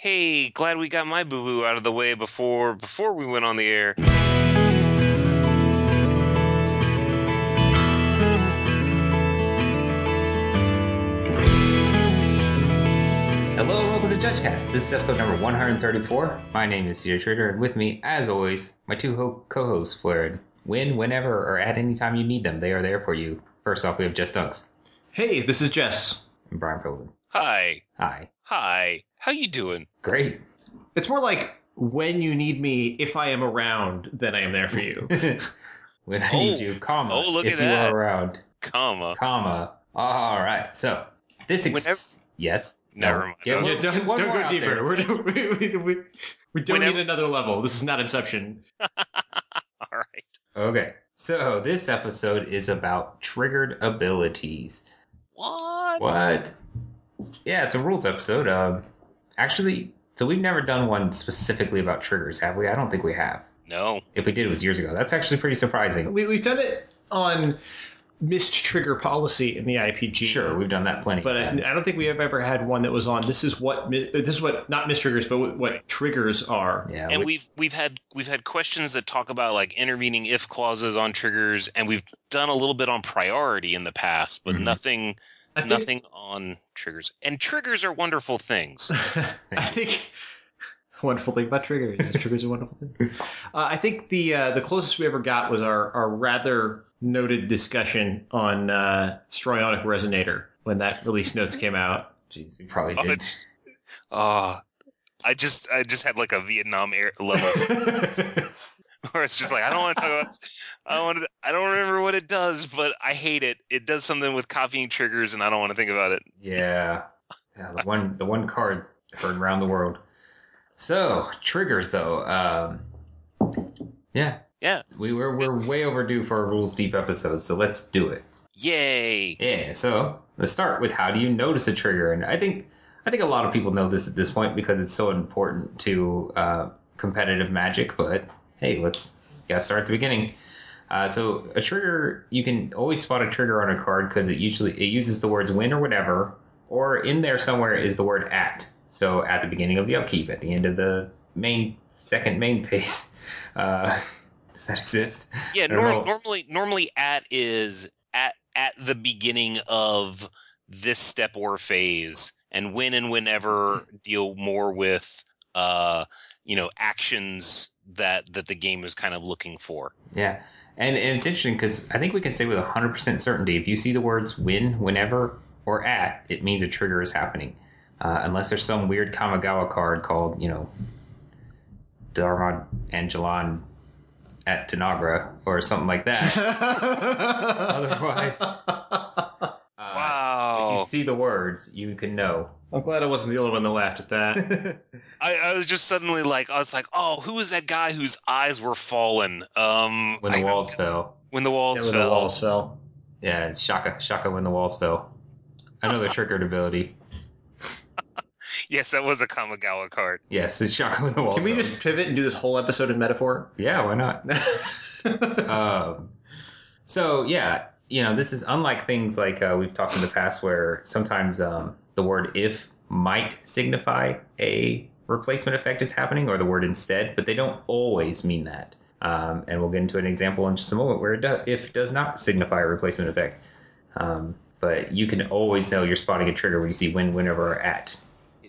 Hey, glad we got my boo boo out of the way before before we went on the air. Hello, and welcome to JudgeCast. This is episode number 134. My name is CJ Trader, and with me, as always, my two ho- co-hosts, Flared. When, whenever, or at any time you need them, they are there for you. First off, we have Jess Dunks Hey, this is Jess. and Brian Pilgrim. Hi, Hi. Hi. How you doing? Great. It's more like when you need me, if I am around, then I am there for you. when I Oh. need you, comma, Oh, look if at you that. are around, Comma. comma. All right. So this ex- Whenever- yes. Never mind. Yeah, one- don't don't go deeper. We're, we, we, we, we don't Whenever- need another level. This is not Inception. All right. Okay. So this episode is about triggered abilities. What? What? Yeah, it's a rules episode. Um, actually, so we've never done one specifically about triggers, have we? I don't think we have. No. If we did, it was years ago. That's actually pretty surprising. We, we've done it on missed trigger policy in the IPG. Sure, we've done that plenty. But of I, times. I don't think we have ever had one that was on. This is what mi- this is what not mistriggers, but what, what triggers are. yeah, And we- we've we've had we've had questions that talk about like intervening if clauses on triggers, and we've done a little bit on priority in the past, but Mhm. nothing I think, nothing on triggers. And triggers are wonderful things. I think wonderful thing about triggers is triggers are wonderful thing. Uh, I think the uh, the closest we ever got was our, our rather noted discussion on uh, Strionic Resonator when that release notes came out. Jeez, we probably Oh, did. it's- Ah, I just I just had like a Vietnam air level where it's just like I don't want to talk about. I don't want to. I don't remember what it does, but I hate it. It does something with copying triggers, and I don't want to think about it. Yeah, yeah. The one, the one card heard around the world. So triggers, though. Um, yeah, Yeah. We were we're way overdue for a rules deep episode, so let's do it. Yay! Yeah, so let's start with how do you notice a trigger? And I think I think a lot of people know this at this point because it's so important to uh, competitive magic. But hey, let's gotta start at the beginning. Uh, so a trigger, you can always spot a trigger on a card because it usually it uses the words "win" or "whatever," or in there somewhere is the word "at." So at the beginning of the upkeep, at the end of the main second main phase. Uh, does that exist? Yeah, normally normally at is at at the beginning of this step or phase, and when and whenever deal more with uh you know actions that that the game is kind of looking for. Yeah. And, and it's interesting because I think we can say with 100% certainty if you see the words win, whenever, or at, it means a trigger is happening. Uh, unless there's some weird Kamigawa card called, you know, Dharma Angelon at Tanagra or something like that. Otherwise, uh, If Wow! you see the words, you can know. I'm glad I wasn't the only one that laughed at that. I, I was just suddenly like, I was like, oh, who was that guy whose eyes were fallen? Um, when the I- walls fell. When the walls Yeah, when fell. the walls fell. Yeah, it's Shaka. Shaka when the walls fell. Another triggered ability. Yes, that was a Kamigawa card. Yes, it's Shaka when the walls Can we fell. just pivot and do this whole episode in metaphor? Yeah, why not? um, so yeah, you know, this is unlike things like uh, we've talked in the past, where sometimes um, the word "if" might signify a replacement effect is happening, or the word "instead," but they don't always mean that. Um, and we'll get into an example in just a moment where it do- "if" does not signify a replacement effect. Um, but you can always know you're spotting a trigger when you see "when," "whenever," or "at."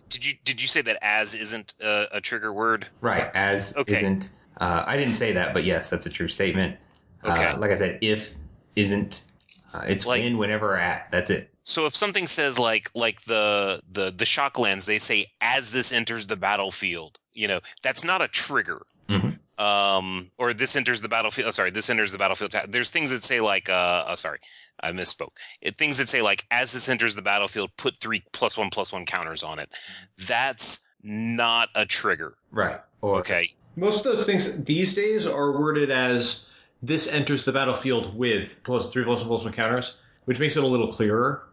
Did you did you say that as isn't a, a trigger word? Right, as Okay. isn't. Uh, I didn't say that, but yes, that's a true statement. Okay. Uh, like I said, if isn't, uh, it's Like- when, whenever, at. That's it. So if something says like like the the the shocklands, they say as this enters the battlefield. You know, that's not a trigger. Mhm. Um, or this enters the battlefield. Oh, sorry, this enters the battlefield. ta- There's things that say like uh, oh, sorry, I misspoke. It, things that say like as this enters the battlefield, put three plus one plus one counters on it. That's not a trigger. Right. Or Okay. Most of those things these days are worded as this enters the battlefield with plus three plus one plus one counters, which makes it a little clearer.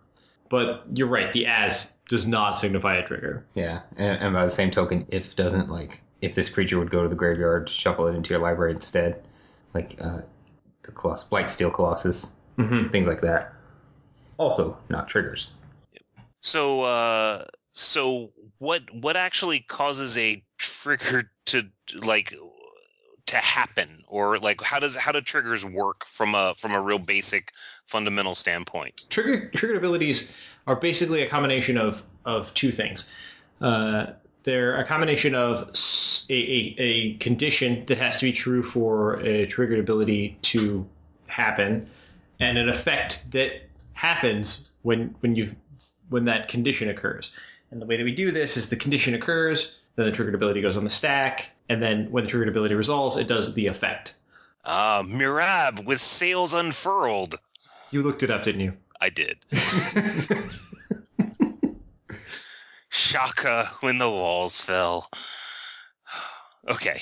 But you're right, the as does not signify a trigger. Yeah, and, and by the same token, if doesn't like if this creature would go to the graveyard, shuffle it into your library instead, like uh, the Coloss- Blightsteel Colossus, Mm-hmm. things like that. Also, not triggers. So, uh, so what what actually causes a trigger to like to happen or like how does how do triggers work from a from a real basic fundamental standpoint Trigger triggered abilities are basically a combination of of two things. Uh, they're a combination of a a condition that has to be true for a triggered ability to happen, and an effect that happens when when you've when that condition occurs. And the way that we do this is the condition occurs, then the triggered ability goes on the stack, and then when the triggered ability resolves, it does the effect. ah mirab with sails unfurled You looked it up, didn't you? i did shaka when the walls fell okay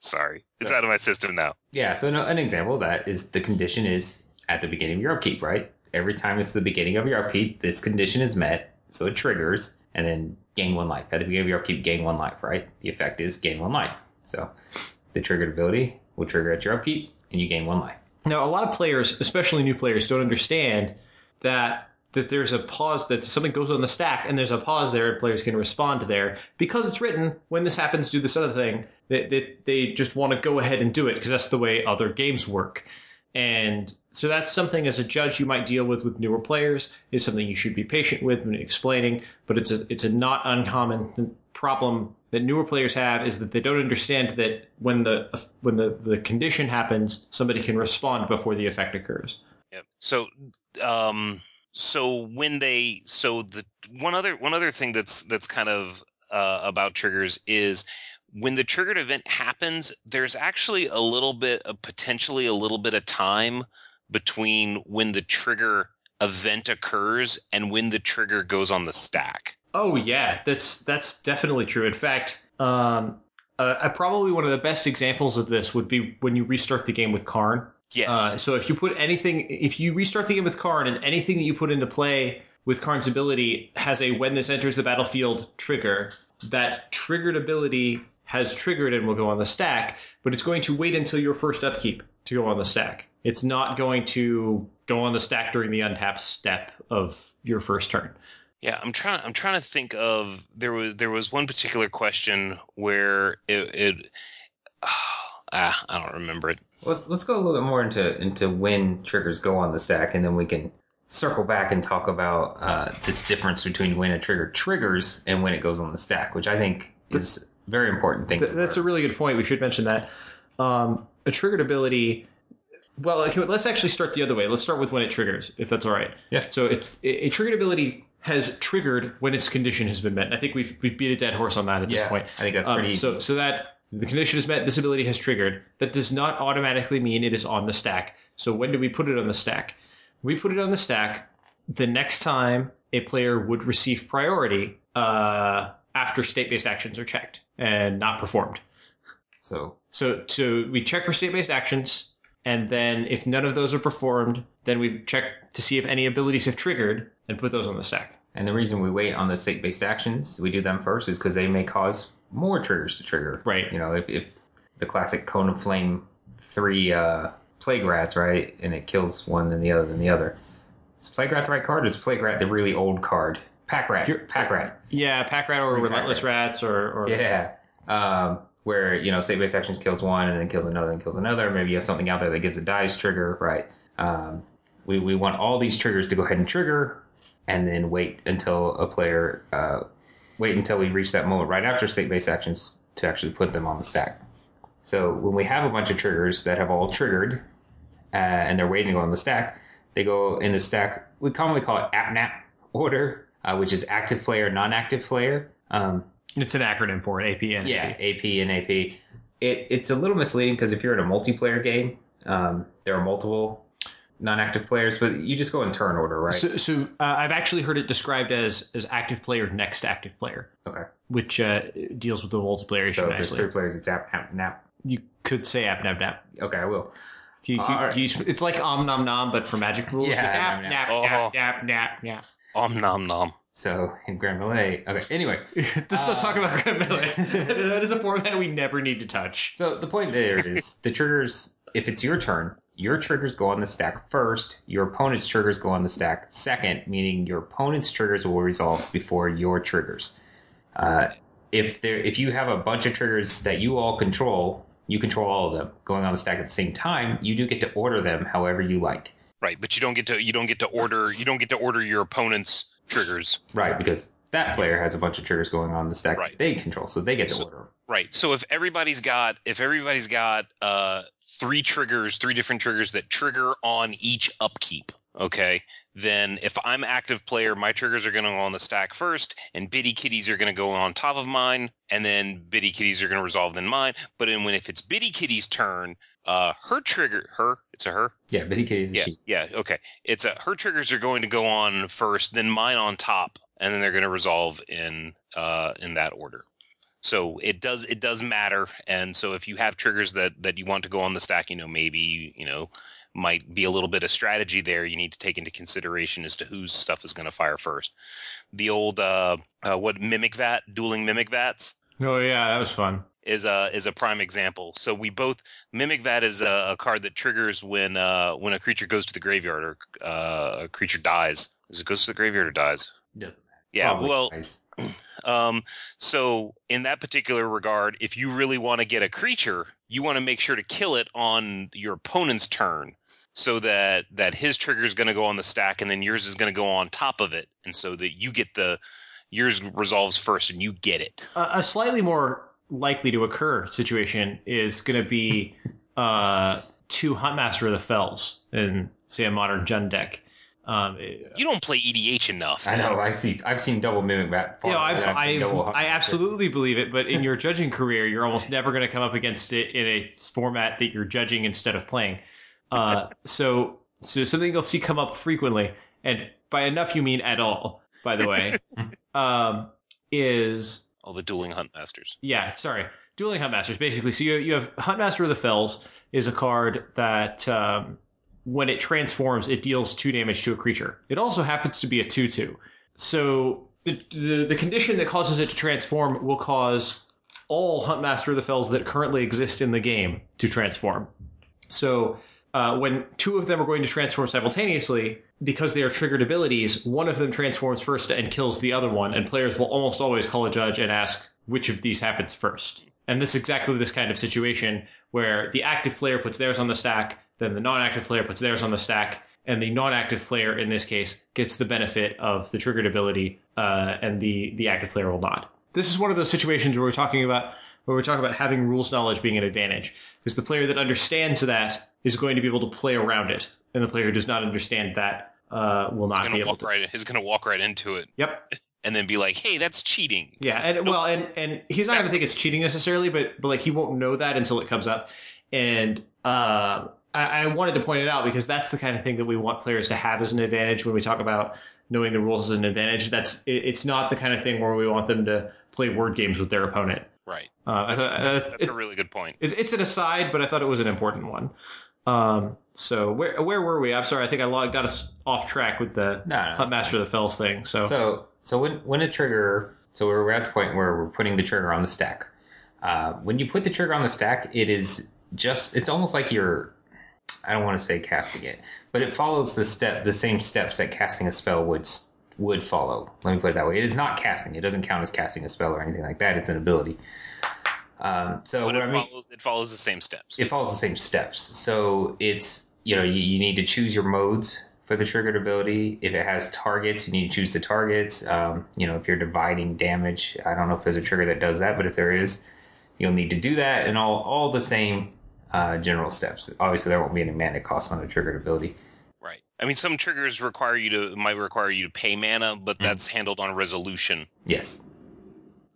sorry it's out of my system now Yeah, so no, an example of that is the condition is at the beginning of your upkeep, right? Every time it's the beginning of your upkeep, this condition is met, so it triggers, and then gain one life. At the beginning of your upkeep, gain one life, right? The effect is gain one life. So the triggered ability will trigger at your upkeep, and you gain one life. Now, a lot of players, especially new players, don't understand that that there's a pause that something goes on the stack and there's a pause there and players can respond to there because it's written when this happens do this other thing they, they, they just want to go ahead and do it because that's the way other games work and so that's something as a judge you might deal with with newer players is something you should be patient with when explaining but it's a it's a not uncommon problem that newer players have is that they don't understand that when the when the, the condition happens somebody can respond before the effect occurs Yep. So, um, so when they, so the one other one other thing that's that's kind of uh, about triggers is when the triggered event happens, there's actually a little bit of potentially a little bit of time between when the trigger event occurs and when the trigger goes on the stack. Oh yeah, that's that's definitely true. In fact, um, uh, probably one of the best examples of this would be when you restart the game with Karn. Yes. Uh, so if you put anything, if you restart the game with Karn and anything that you put into play with Karn's ability has a when this enters the battlefield trigger, that triggered ability has triggered and will go on the stack, but it's going to wait until your first upkeep to go on the stack. It's not going to go on the stack during the untap step of your first turn. Yeah, I'm trying. I'm trying to think of there was there was one particular question where it, it ah I don't remember it. Let's let's go a little bit more into into when triggers go on the stack, and then we can circle back and talk about uh, this difference between when a trigger triggers and when it goes on the stack, which I think is a very important thing. Th- that's a really good point. We should mention that um, a triggered ability. Well, okay, let's actually start the other way. Let's start with when it triggers, if that's all right. Yeah. So it's a triggered ability has triggered when its condition has been met. And I think we've we've beat a dead horse on that at this yeah, point. I think that's Um, pretty. easy. so so that the condition is met, this ability has triggered. That does not automatically mean it is on the stack. So when do we put it on the stack? We put it on the stack the next time a player would receive priority uh, after state-based actions are checked and not performed. so So so we check for state-based actions, and then if none of those are performed, then we check to see if any abilities have triggered and put those on the stack. And the reason we wait on the state-based actions, we do them first, is because they may cause more triggers to trigger. Right. You know, if, if the classic cone of flame three uh, plague rats, right, and it kills one, then the other, then the other. Is plague rat the right card? Or is plague rat the really old card? Pack rat. You're- pack rat. Yeah, pack rat or relentless pack rats or, or Yeah. Um, where you know state-based actions kills one and then kills another and kills another. Maybe you have something out there that gives a dice trigger, right? Um, we we want all these triggers to go ahead and trigger, and then wait until a player uh, wait until we reach that moment right after state-based actions to actually put them on the stack. So when we have a bunch of triggers that have all triggered uh, and they're waiting to go on the stack, they go in the stack. We commonly call it APNAP order, uh, which is active player, non-active player. Um, It's an acronym for it, APN. yeah, AP and AP. It it's a little misleading because if you're in a multiplayer game, um, there are multiple non-active players, but you just go in turn order, right? So, so uh, I've actually heard it described as as active player next active player, okay. which uh, deals with the multiplayer issue So if there's three players, it's app, app nap. You could say app nap nap. Okay, I will. You- you- All right. you- it's like om nom nom, but for magic rules. Yeah, Nap, nom, nap, nom. nap, nap, nap, nap. Om nom nom. So in Grand Melee, okay. Anyway, Let's not talk about Grand Melee. Uh, that is a format we never need to touch. so the point there is the triggers. If it's your turn, your triggers go on the stack first, your opponent's triggers go on the stack second, meaning your opponent's triggers will resolve before your triggers. Uh, if there, if you have a bunch of triggers that you all control, you control all of them going on the stack at the same time. You do get to order them however you like. Right, but you don't get to you don't get to order you don't get to order your opponent's triggers. Right, because that player has a bunch of triggers going on the stack Right. that they control, so they get to So- order 'em. Right. So if everybody's got if everybody's got uh three triggers, three different triggers that trigger on each upkeep, okay? Then if I'm active player, my triggers are going to go on the stack first, and Biddy Kitties are going to go on top of mine, and then Biddy Kitties are going to resolve in mine. But then when if it's Biddy Kitty's turn, uh, her trigger, her, it's a her, Yeah, Bitty Kitty is a yeah, she. yeah, okay. It's a her triggers are going to go on first, then mine on top, and then they're going to resolve in uh in that order. So it does it does matter, and so if you have triggers that that you want to go on the stack, you know maybe you know might be a little bit of strategy there. You need to take into consideration as to whose stuff is going to fire first. The old uh, uh what mimic vat, dueling mimic vats Oh yeah, that was fun. Is a is a prime example. So we both mimic vat is a, a card that triggers when uh when a creature goes to the graveyard or uh, a creature dies. Is it goes to the graveyard or dies? Doesn't matter. Yeah. Probably well, um, so in that particular regard, if you really want to get a creature, you want to make sure to kill it on your opponent's turn. So that that his trigger is going to go on the stack, and then yours is going to go on top of it, and so that you get the yours resolves first, and you get it. A, a slightly more likely to occur situation is going to be uh, two Huntmaster of the Fells in say a modern Jund deck. Um, You don't play EDH enough. I know. I see. I've seen double mimic vat. you know, I, I've I, seen double I absolutely believe it, but in your judging career, you're almost never going to come up against it in a format that you're judging instead of playing. Uh, so, so something you'll see come up frequently, and by enough you mean at all, by the way, um, is All the dueling hunt masters. yeah, sorry. Dueling Huntmasters, basically. So you, you have Huntmaster of the Fells is a card that um, when it transforms, it deals two damage to a creature. It also happens to be a 2 2. So the, the, the condition that causes it to transform will cause all Huntmaster of the Fells that currently exist in the game to transform. So uh, when two of them are going to transform simultaneously, because they are triggered abilities, one of them transforms first and kills the other one, and players will almost always call a judge and ask which of these happens first. And this is exactly this kind of situation where the active player puts theirs on the stack, then the non-active player puts theirs on the stack, and the non-active player in this case gets the benefit of the triggered ability, uh, and the the active player will not. This is one of those situations where we're talking about where we're talking about having rules knowledge being an advantage, because the player that understands that is going to be able to play around it, and the player who does not understand that uh, will not He's be able to. right. He's gonna walk right into it Yep. and then be like, "Hey, that's cheating." Yeah, and well, and and he's not going to think it's cheating necessarily, but but like he won't know that until it comes up. And uh, I, I wanted to point it out because that's the kind of thing that we want players to have as an advantage when we talk about knowing the rules as an advantage. That's it, it's not the kind of thing where we want them to play word games with their opponent. Right. Uh, That's, that's, uh, that's it- a really good point. it's, it's an aside, but I thought it was an important one. Um, so where where were we? I'm sorry, I think I got us off track with the No, no, Master of the Fells thing. So, So, so when when a trigger, so we're at the point where we're putting the trigger on the stack. Uh, when you put the trigger on the stack, it is just it's almost like you're I don't want to say casting it, but it follows the step the same steps that casting a spell would would follow. Let me put it that way. It is not casting. It doesn't count as casting a spell or anything like that. It's an ability. Um, so it I mean, follows. It follows the same steps. it follows the same steps. So it's you know you, you need to choose your modes for the triggered ability. If it has targets, you need to choose the targets. Um, you know if you're dividing damage, I don't know if there's a trigger that does that, but if there is, you'll need to do that and all all the same uh, general steps. Obviously, there won't be any mana cost on a triggered ability. Right. I mean, some triggers require you to might require you to pay mana, but Mm. that's handled on resolution. Yes.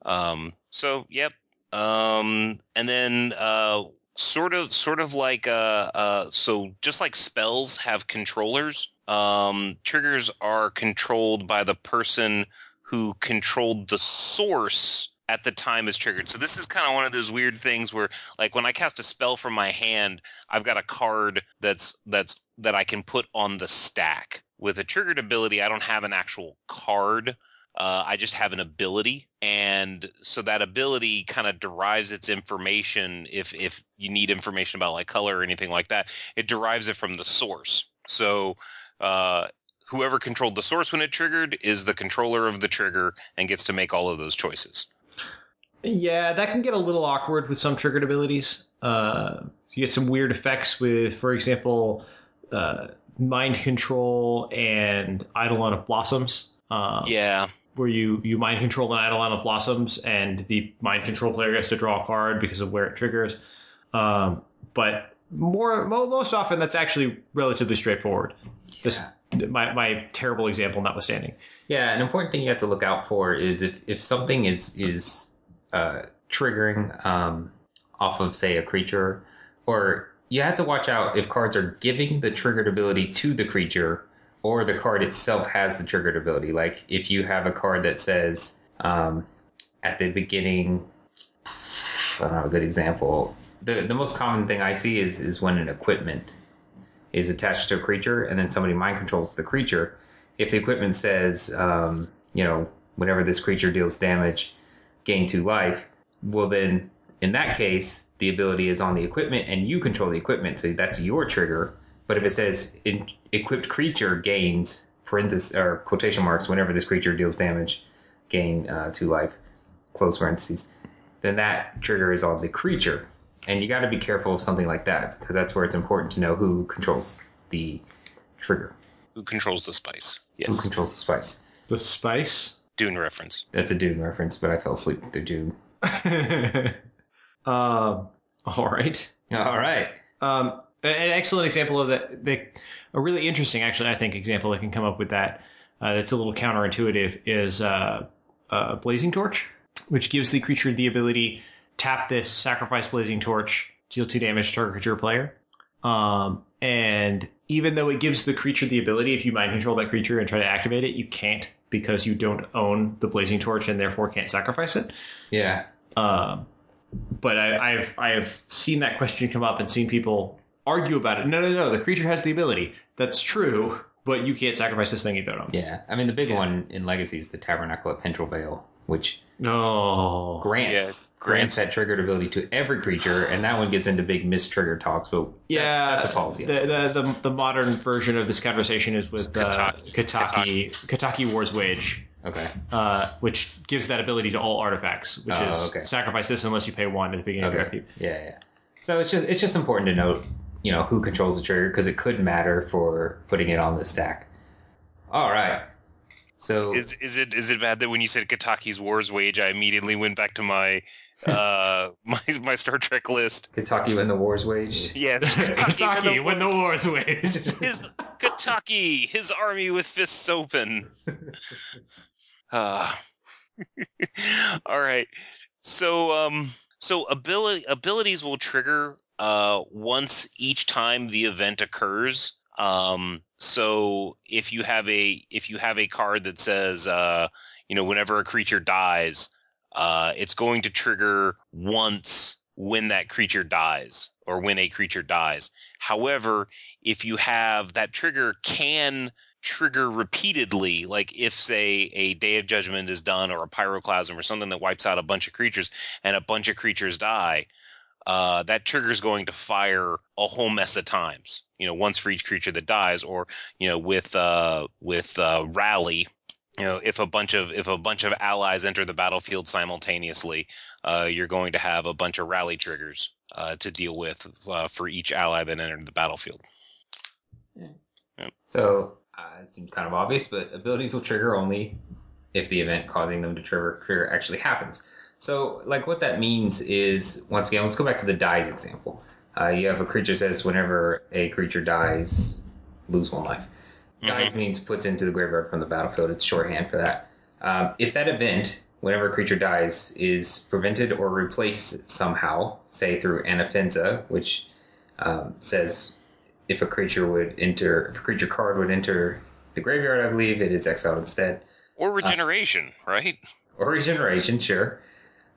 Um. So, yep. Um. And then, uh, sort of, sort of like, uh, uh. So, just like spells have controllers, um, triggers are controlled by the person who controlled the source at the time is triggered. So this is kind of one of those weird things where, like, when I cast a spell from my hand, I've got a card that's that's that I can put on the stack. With a triggered ability, I don't have an actual card Uh, I just have an ability, and so that ability kind of derives its information. If if you need information about like color or anything like that, it derives it from the source. So uh, whoever controlled the source when it triggered is the controller of the trigger and gets to make all of those choices. Yeah, that can get a little awkward with some triggered abilities. Uh, you get some weird effects with, for example, uh, mind control and Eidolon of Blossoms. Um, Yeah, where you you mind control an Eidolon of Blossoms, and the mind control player gets to draw a card because of where it triggers. Um, but more most often, that's actually relatively straightforward. Just my my terrible example notwithstanding. Yeah, an important thing you have to look out for is if, if something is is uh, triggering um, off of say a creature, or you have to watch out if cards are giving the triggered ability to the creature, or the card itself has the triggered ability. Like if you have a card that says um, at the beginning, I don't a good example. The the most common thing I see is is when an equipment is attached to a creature, and then somebody mind controls the creature if the equipment says, um, you know, whenever this creature deals damage, gain two life, well, then in that case, the ability is on the equipment and you control the equipment. So that's your trigger. But if it says in, equipped creature gains, parentheses, or quotation marks, whenever this creature deals damage, gain uh, two life, close parentheses, then that trigger is on the creature. And you got to be careful of something like that because that's where it's important to know who controls the trigger. who controls the spice? Yes. Who controls the spice? The spice. Dune reference. That's a Dune reference, but I fell asleep through Dune. um, all right. All right. Um, an excellent example of that, the, a really interesting, actually, I think, example that can come up with that. Uh, that's a little counterintuitive. Is uh, uh, blazing torch, which gives the creature the ability tap this, sacrifice blazing torch, deal two damage to target creature player. Um, and even though it gives the creature the ability, if you mind control that creature and try to activate it, you can't because you don't own the blazing torch and therefore can't sacrifice it. Yeah. Um, but I, I've I've seen that question come up and seen people argue about it. No, no, no. The creature has the ability. That's true, but you can't sacrifice this thing you don't own. Yeah. I mean, the big Yeah. one in Legacy is the Tabernacle of Pendrell Vale, which No. grants Yeah, grants grants- that triggered ability to every creature, and that one gets into big mistrigger talks. But Yeah, that's, that's a policy. The, the, the, the modern version of this conversation is with uh, Kataki. Kataki, Kataki War's Wage, okay. uh, which gives that ability to all artifacts, which Oh, is okay. sacrifice this unless you pay one at the beginning of your Okay. upkeep. Yeah, yeah. So it's just it's just important to note, you know, who controls the trigger because it could matter for putting it on the stack. All right. So Is is it is it bad that when you said Kataki's War's Wage, I immediately went back to my uh my my Star Trek list? Kentucky when the war's waged. Yes, Kataki, Kataki, when the war's is waged. his Kataki, his army with fists open. Uh, all right. So um so ability abilities will trigger uh once each time the event occurs. Um so if you have a if you have a card that says uh you know whenever a creature dies uh it's going to trigger once when that creature dies or when a creature dies. However, if you have that trigger can trigger repeatedly, like if say a Day of Judgment is done or a Pyroclasm or something that wipes out a bunch of creatures and a bunch of creatures die, uh, that trigger is going to fire a whole mess of times. You know, once for each creature that dies, or you know, with uh, with uh, rally. You know, if a bunch of if a bunch of allies enter the battlefield simultaneously, uh, you're going to have a bunch of rally triggers uh, to deal with uh, for each ally that entered the battlefield. So uh, it seems kind of obvious, but abilities will trigger only if the event causing them to trigger, trigger actually happens. So, like, what that means is, once again, let's go back to the dies example. Uh, you have a creature says whenever a creature dies, lose one life. Dies means puts into the graveyard from the battlefield. It's shorthand for that. Um, if that event, whenever a creature dies, is prevented or replaced somehow, say through Anafenza, which um, says if a creature would enter, if a creature card would enter the graveyard, I believe it is exiled instead. Or regeneration, right? Or regeneration, sure.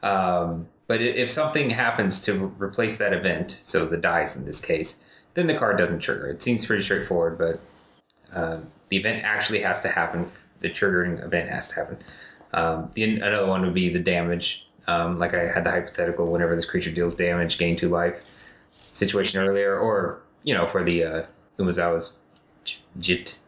Um, but if something happens to replace that event, so the dies in this case, then the card doesn't trigger. It seems pretty straightforward, but um, the event actually has to happen. The triggering event has to happen. Um, the another one would be the damage. Um, like I had the hypothetical whenever this creature deals damage, gain two life situation earlier, or you know for the uh, Umezawa's Jit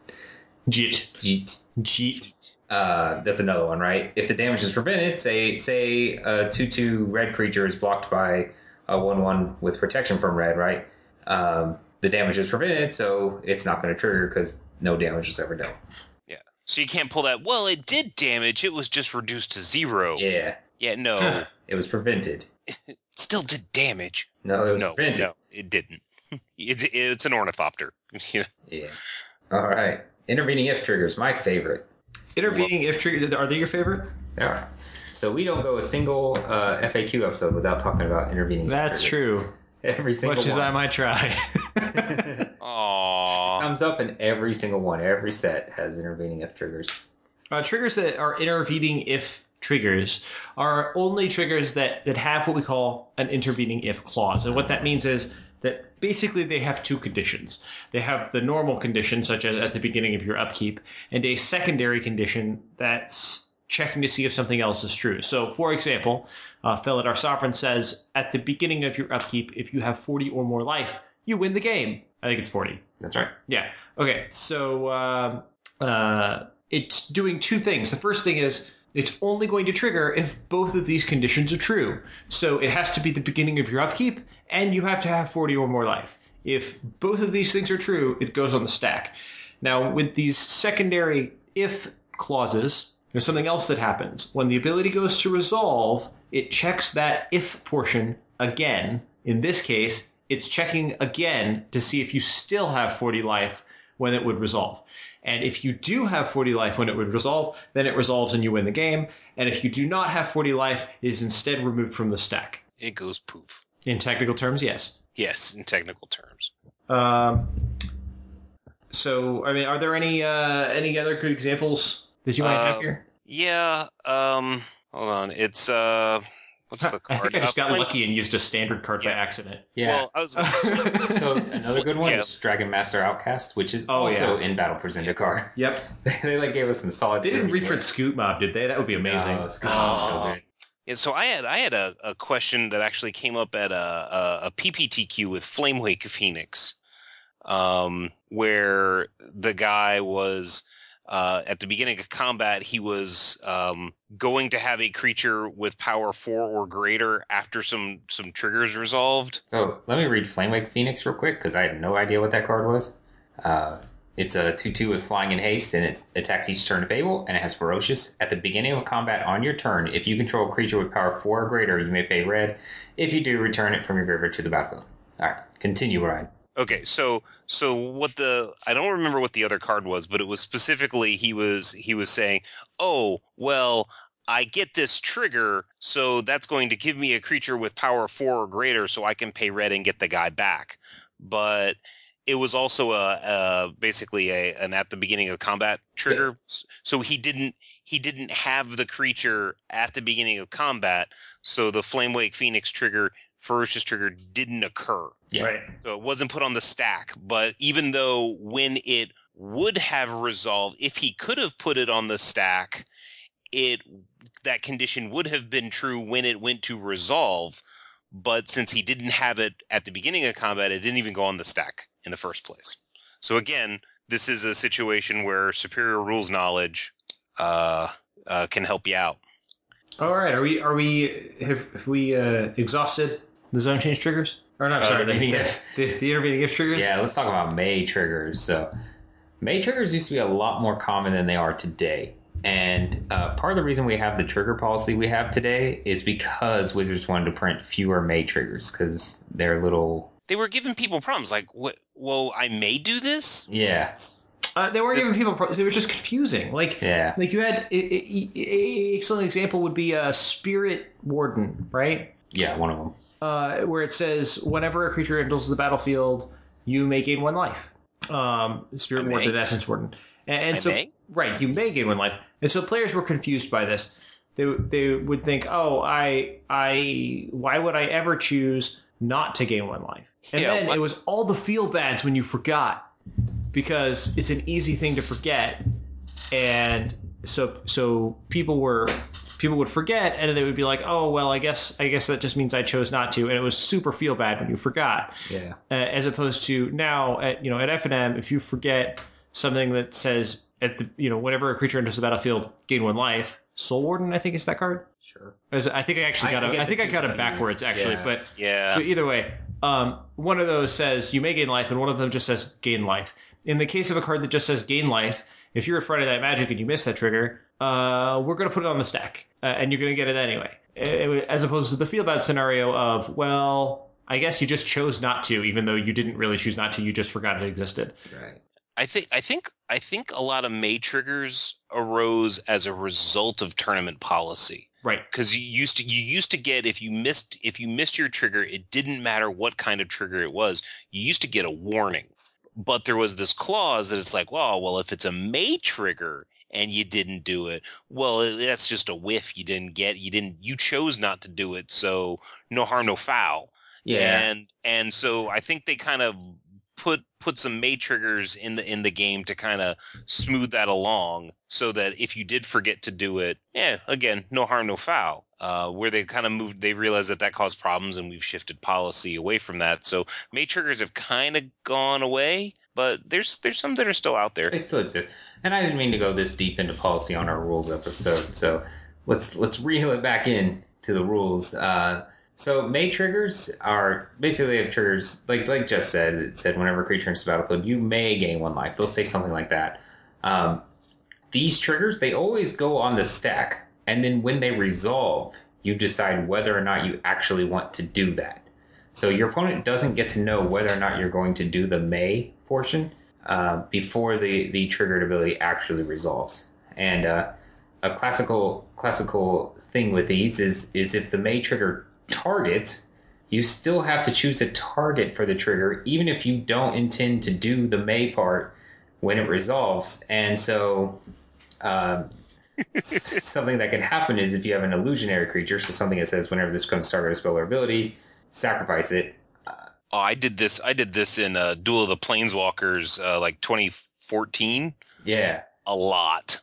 Jit. Jit. Jit. Uh, that's another one, right? If the damage is prevented, say say a two two red creature is blocked by a one one with protection from red, right? Um, the damage is prevented, so it's not going to trigger because no damage was ever done. Yeah. So you can't pull that. Well, it did damage. It was just reduced to zero. Yeah, Yeah, no, it was prevented. it still did damage. No, it was No, prevented. no, it didn't. It, it's an ornithopter. Yeah. All right. Intervening if triggers, my favorite. Intervening if trigger are they your favorite? All right. So we don't go a single uh, FAQ episode without talking about intervening. That's true. Every single Much as I might try. Aww. comes up in every single one. Every set has intervening if triggers. Uh, triggers that are intervening if triggers are only triggers that, that have what we call an intervening if clause. And what that means is that basically they have two conditions. They have the normal condition, such as at the beginning of your upkeep, and a secondary condition that's checking to see if something else is true. So, for example, uh, Felidar Sovereign says at the beginning of your upkeep, if you have 40 or more life, you win the game. I think it's 40. That's right. Yeah. Okay. So um, uh, it's doing two things. The first thing is it's only going to trigger if both of these conditions are true. So it has to be the beginning of your upkeep, and you have to have 40 or more life. If both of these things are true, it goes on the stack. Now, with these secondary if clauses, there's something else that happens. When the ability goes to resolve, it checks that if portion again. In this case, it's checking again to see if you still have 40 life when it would resolve. And if you do have 40 life when it would resolve, then it resolves and you win the game. And if you do not have 40 life, it is instead removed from the stack. It goes poof. In technical terms, yes. Yes, in technical terms. Um, so, I mean, are there any uh, any other good examples that you might have Uh, here? Yeah. Um. Hold on. It's uh. What's the I card? think I just got Uh, lucky and used a standard card by accident. Yeah. Well, I was. so another good one Yeah. is Dragonmaster Outcast, which is Oh, also yeah. in Battle for Zendikar. Yep. they like gave us some solid. They didn't intervening reprint Scute Mob, did they? That would be amazing. Oh, it's good. so good. Yeah, so I had I had a, a question that actually came up at a, a, a PPTQ with Flamewake Phoenix, um, where the guy was uh, at the beginning of combat he was um, going to have a creature with power four or greater after some some triggers resolved. So let me read Flamewake Phoenix real quick because I had no idea what that card was. Uh, it's a 2 2 with flying and haste, and it attacks each turn of Able, and it has ferocious. At the beginning of combat on your turn, if you control a creature with power 4 or greater, you may pay red. If you do, return it from your graveyard to the battlefield. Alright, continue, Ryan. Okay, so so what the I don't remember what the other card was, but it was specifically he was he was saying, "Oh, well, I get this trigger, so that's going to give me a creature with power 4 or greater so I can pay red and get the guy back." But it was also a, a basically a an at the beginning of combat trigger. So he didn't he didn't have the creature at the beginning of combat, so the Flamewake Phoenix trigger ferocious trigger didn't occur. Yeah. Right. So it wasn't put on the stack, but even though when it would have resolved, if he could have put it on the stack, it that condition would have been true when it went to resolve. But since he didn't have it at the beginning of combat, it didn't even go on the stack in the first place. So again, this is a situation where superior rules knowledge uh, uh, can help you out. All right. Are we? Are we? Have, have we uh, exhausted the zone change triggers? Or not? Uh, sorry, the, intervening the, the, the intervening if triggers. Yeah, let's talk about May triggers. So, May triggers used to be a lot more common than they are today. And uh, part of the reason we have the trigger policy we have today is because Wizards wanted to print fewer May triggers because they're little. They were giving people problems like, "What? Well, I may do this." Yeah, Uh, they weren't This- giving people. Pro- it was just confusing. Like. yeah, Like you had, a excellent example would be a spirit warden, right? yeah, one of them. Uh, where it says whenever a creature enters the battlefield, you may gain one life. Um, Spirit Warden? Essence Warden, and, and so may? right, you may gain one life, and so players were confused by this. They they would think, oh, I I why would I ever choose not to gain one life? And Yeah, then what- it was all the feel bads when you forgot, because it's an easy thing to forget, and so so people were people would forget and they would be like oh well i guess i guess that just means i chose not to and it was super feel bad when you forgot Yeah. uh, as opposed to now at you know at FNM if you forget something that says at the you know whenever a creature enters the battlefield gain one life soul warden i think is that card Sure. As- i think i actually got I it get i think i got it backwards actually Yeah. but Yeah. so either way, um, one of those says you may gain life, and one of them just says gain life. In the case of a card that just says gain life, if you're afraid of that magic and you miss that trigger, uh, we're going to put it on the stack, uh, and you're going to get it anyway. As opposed to the feel bad scenario of, well, I guess you just chose not to, even though you didn't really choose not to. You just forgot it existed. Right. I think I think I think a lot of May triggers arose as a result of tournament policy. Right. because you used to you used to get if you missed if you missed your trigger it didn't matter what kind of trigger it was you used to get a warning but there was this clause that it's like well well if it's a may trigger and you didn't do it well that's just a whiff you didn't get you didn't you chose not to do it so no harm no foul Yeah. and and so I think they kind of put put some May triggers in the in the game to kind of smooth that along, so that if you did forget to do it, yeah, again, no harm, no foul. Uh, where they kind of moved, they realized that that caused problems, and we've shifted policy away from that. So May triggers have kind of gone away, but there's there's some that are still out there. They still exist. And I didn't mean to go this deep into policy on our rules episode, so let's let's reel it back in to the rules. Uh, so May triggers are basically they have triggers like like Jeff said. It said whenever a creature enters the battlefield, you may gain one life. They'll say something like that. Um, these triggers they always go on the stack, and then when they resolve, you decide whether or not you actually want to do that. So your opponent doesn't get to know whether or not you're going to do the May portion uh, before the the triggered ability actually resolves. And uh, a classical classical thing with these is is if the May trigger targets, you still have to choose a target for the trigger, even if you don't intend to do the May part when it resolves. And so. Um, something that can happen is if you have an illusionary creature, so something that says whenever this becomes target of spell or ability, sacrifice it. Oh, I did this. I did this in uh, Duel of the Planeswalkers, uh, like 2014. Yeah. A lot.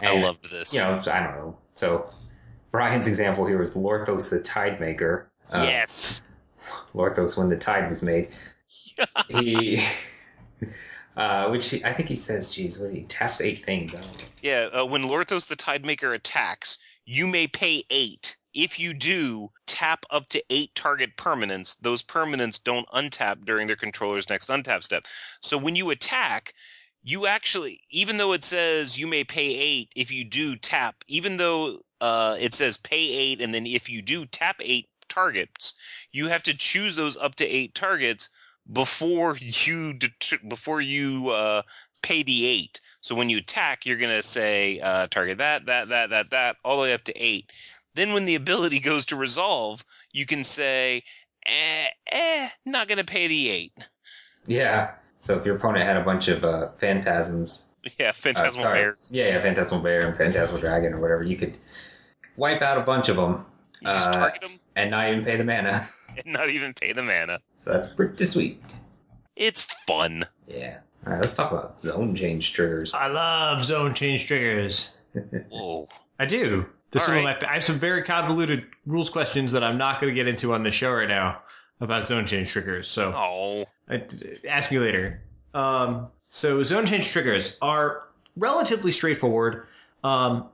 I And, loved this. You know, I don't know. So Brian's example here was Lorthos the Tide Maker. Uh, yes. Lorthos when the tide was made. he, uh, which he, I think he says, geez, what he taps eight things. Yeah, uh, when Lorthos the Tidemaker attacks, you may pay eight. If you do, tap up to eight target permanents. Those permanents don't untap during their controller's next untap step. So when you attack, you actually, even though it says you may pay eight, if you do tap, even though uh, it says pay eight, and then if you do tap eight targets, you have to choose those up to eight targets before you det- before you uh, pay the eight. So when you attack, you're gonna say uh, target that, that, that, that, that, all the way up to eight. Then when the ability goes to resolve, you can say, eh, eh, not gonna pay the eight. Yeah. So if your opponent had a bunch of uh, phantasms, Yeah, uh, phantasmal sorry. bears. yeah, yeah, phantasmal bear and phantasmal dragon or whatever, you could wipe out a bunch of them uh, target them and not even pay the mana. and not even pay the mana. So that's pretty sweet. It's fun. Yeah. All right, let's talk about zone change triggers. I love zone change triggers. Whoa. I do. There's All some right. of my, I have some very convoluted rules questions that I'm not going to get into on the show right now about zone change triggers. So Oh. I- ask me later. Um, so zone change triggers are relatively straightforward. Um,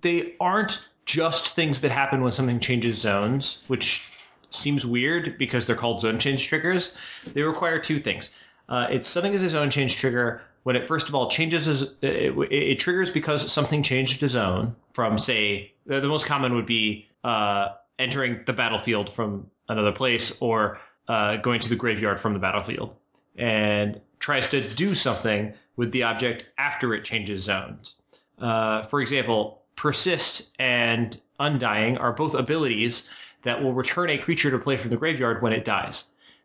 they aren't just things that happen when something changes zones, which seems weird because they're called zone change triggers. They require two things. Uh, it's something is a zone change trigger when it first of all changes as it, it, it triggers because something changed a zone from say the, the most common would be uh, entering the battlefield from another place or uh, going to the graveyard from the battlefield and tries to do something with the object after it changes zones. Uh, for example, persist and undying are both abilities that will return a creature to play from the graveyard when it dies.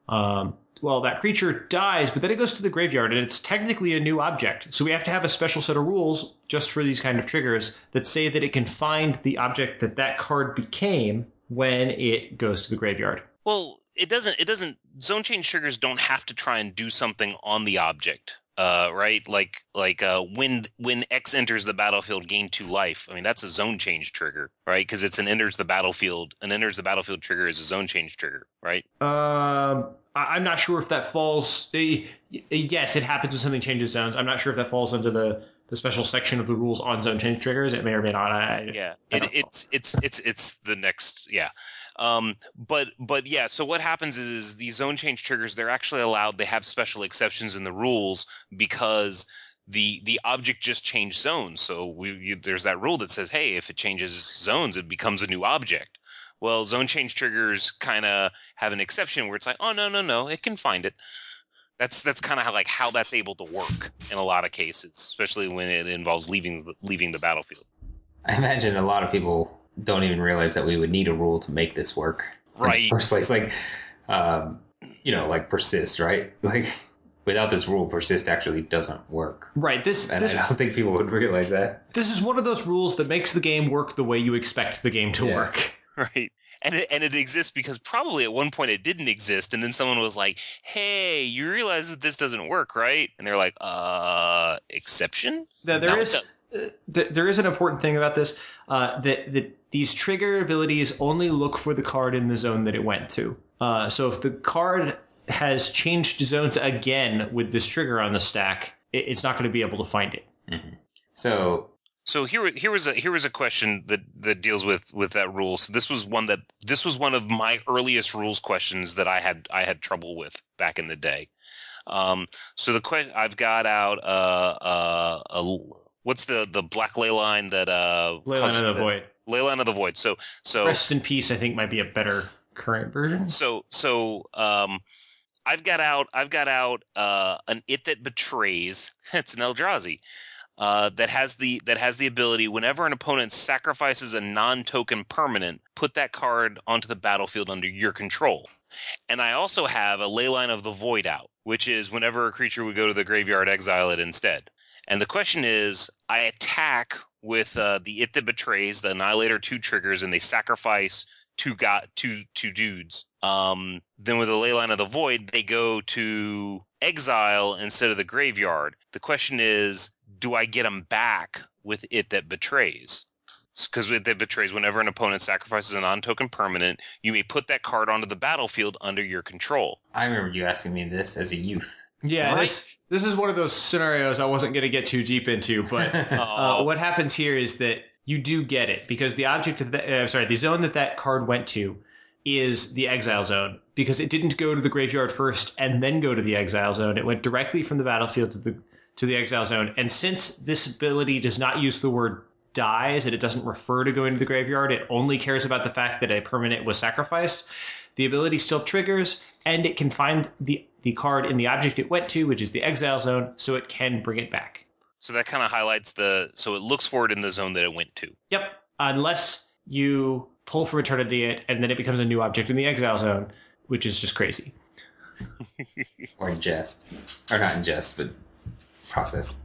Um, well, that creature dies, but then it goes to the graveyard and it's technically a new object. So we have to have a special set of rules just for these kind of triggers that say that it can find the object that that card became when it goes to the graveyard. Well, it doesn't. It doesn't. Zone change triggers don't have to try and do something on the object. Uh, right? Like like uh, when when X enters the battlefield, gain two life. I mean, that's a zone change trigger, right? Because it's an enters the battlefield. An enters the battlefield trigger is a zone change trigger, right? Um, I- I'm not sure if that falls. eh, Yes, it happens when something changes zones. I'm not sure if that falls under the, the special section of the rules on zone change triggers. It may or may not. I, Yeah, I it, it's it's it's it's the next yeah. Um, but but yeah, so what happens is these zone change triggers they're actually allowed. They have special exceptions in the rules because the the object just changed zones. So we you, there's that rule that says, hey, if it changes zones, it becomes a new object. Well, zone change triggers kind of have an exception where it's like, oh no no no, it can find it. That's that's kind of how like how that's able to work in a lot of cases, especially when it involves leaving leaving the battlefield. I imagine a lot of people don't even realize that we would need a rule to make this work. in the Right. first place, like, um, you know, like persist, right? Like, without this rule, persist actually doesn't work. right. This And this I don't think people would realize that. this is one of those rules that makes the game work the way you expect the game to Yeah. work. Right. And it, and it exists because probably at one point it didn't exist, and then someone was like, "Hey, you realize that this doesn't work, right?" And they're like, "Uh, exception." There, there No, is th- there is an important thing about this uh, that that these trigger abilities only look for the card in the zone that it went to. Uh, so if the card has changed zones again with this trigger on the stack, it, it's not going to be able to find it. So, So here, here was a here was a question that that deals with with that rule. So this was one that this was one of my earliest rules questions that I had I had trouble with back in the day. Um, so the que- I've got out uh uh a, what's the the black ley line that uh Leyline of the Void. Leyline of the Void. So so Rest in Peace, I think, might be a better current version. so so um I've got out I've got out uh an it that betrays it's an Eldrazi uh that has the that has the ability whenever an opponent sacrifices a non-token permanent put that card onto the battlefield under your control. And I also have a Leyline of the Void out, which is whenever a creature would go to the graveyard, exile it instead. And the question is, I attack with uh, the It That Betrays, the Annihilator 2 triggers, and they sacrifice two got two two dudes. Um, then with the Leyline of the Void, they go to exile instead of the graveyard. The question is, do I get them back with It That Betrays? Because it that betrays, whenever an opponent sacrifices a non-token permanent, you may put that card onto the battlefield under your control. I remember you asking me this as a youth. Yeah, Right. this this is one of those scenarios I wasn't going to get too deep into, but uh, what happens here is that you do get it because the object of the uh, sorry the zone that that card went to is the exile zone because it didn't go to the graveyard first and then go to the exile zone. It went directly from the battlefield to the to the exile zone. And since this ability does not use the word dies and it doesn't refer to going to the graveyard, it only cares about the fact that a permanent was sacrificed. The ability still triggers and it can find the the card in the object it went to, which is the exile zone, so it can bring it back. So that kind of highlights the so it looks for it in the zone that it went to. Yep. Unless you Pull from Eternity it and then it becomes a new object in the exile zone, which is just crazy. or ingest. Or not ingest, but process.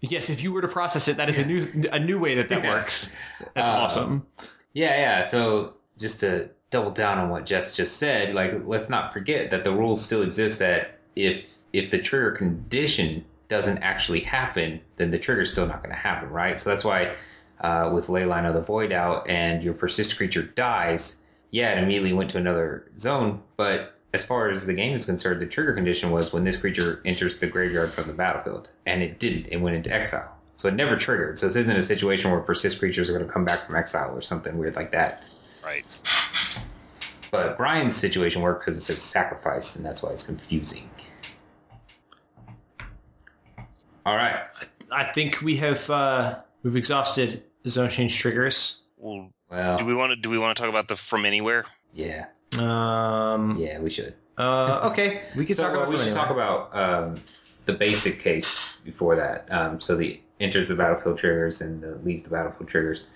Yes, if you were to process it, that is a new a new way that that Yes. works. That's Uh, awesome. Yeah, yeah. So just to double down on what Jess just said, like let's not forget that the rules still exist that if if the trigger condition doesn't actually happen, then the trigger's still not going to happen, right? So that's why uh, with Leyline of the Void out and your persist creature dies, yeah, it immediately went to another zone, but as far as the game is concerned, the trigger condition was when this creature enters the graveyard from the battlefield, and it didn't. It went into exile. So it never triggered. So this isn't a situation where persist creatures are going to come back from exile or something weird like that. Right. But Brian's situation worked because it says sacrifice, and that's why it's confusing. All right. I think we have uh, we've exhausted zone change triggers. Well, Well, do we want to do we want to talk about the from anywhere? yeah, Um, yeah, we should. uh, okay, we can So talk about we them should anyway. talk about um, the basic case before that. Um, so the enters the battlefield triggers and the leaves the battlefield triggers.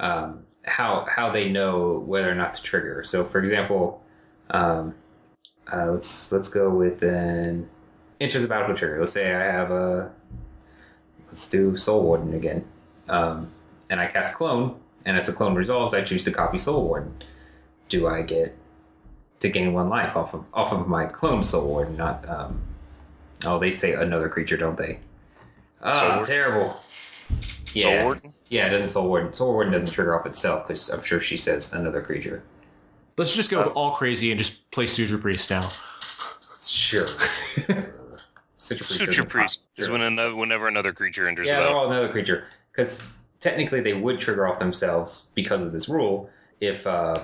Um, how how they know whether or not to trigger. So for example, um, uh, let's let's go with an enters the battlefield trigger. Let's say I have a let's do Soul Warden again, um, and I cast Clone, and as the clone resolves, I choose to copy Soul Warden. Do I get to gain one life off of off of my clone soul warden, not um, Oh, they say another creature, don't they? Ah, Soul terrible. Soul Yeah, Warden? Yeah, it doesn't Soul Warden. Soul Warden doesn't trigger off itself because I'm sure she says another creature. Let's just go all crazy and just play Suture Priest now. Sure. Suture Priest Suture Priest pop. is when another, whenever another creature enters Yeah, the they're battle. all another creature because technically they would trigger off themselves because of this rule if uh,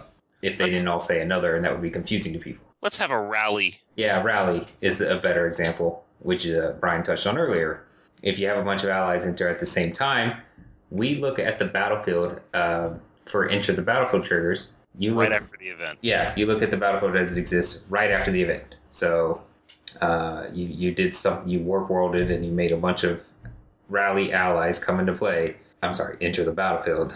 if they Let's- didn't all say another, and that would be confusing to people. Let's have a rally. Yeah, rally is a better example, which uh, Brian touched on earlier. If you have a bunch of allies enter at the same time, we look at the battlefield uh, for enter the battlefield triggers. You look, Right after the event. yeah, you look at the battlefield as it exists right after the event. So uh, you you did something, you warp worlded, and you made a bunch of rally allies come into play. I'm sorry, enter the battlefield.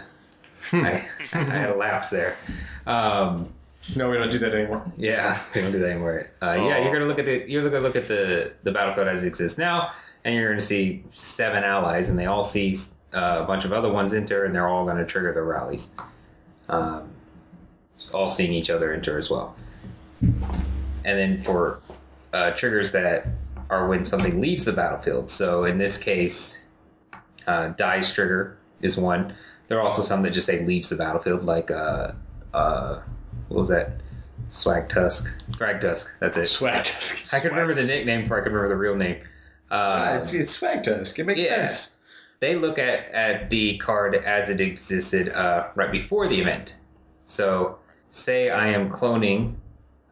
I, I had a lapse there. Um, No, we don't do that anymore. yeah, we don't do that anymore. Uh, Yeah, Oh. you're gonna look at the you're gonna look at the the battlefield as it exists now, and you're gonna see seven allies, and they all see a bunch of other ones enter, and they're all gonna trigger their rallies. Um, all seeing each other enter as well. And then for uh, triggers that are when something leaves the battlefield. So in this case, uh, dies trigger is one. There are also some that just say leaves the battlefield, like uh, uh, what was that? Swag Tusk, Thragtusk. That's it. Swag Tusk. I could remember the nickname before I could remember the real name. Uh, it's, it's Swag Tusk. It makes Yeah. sense. They look at, at the card as it existed uh, right before the event. So, say I am cloning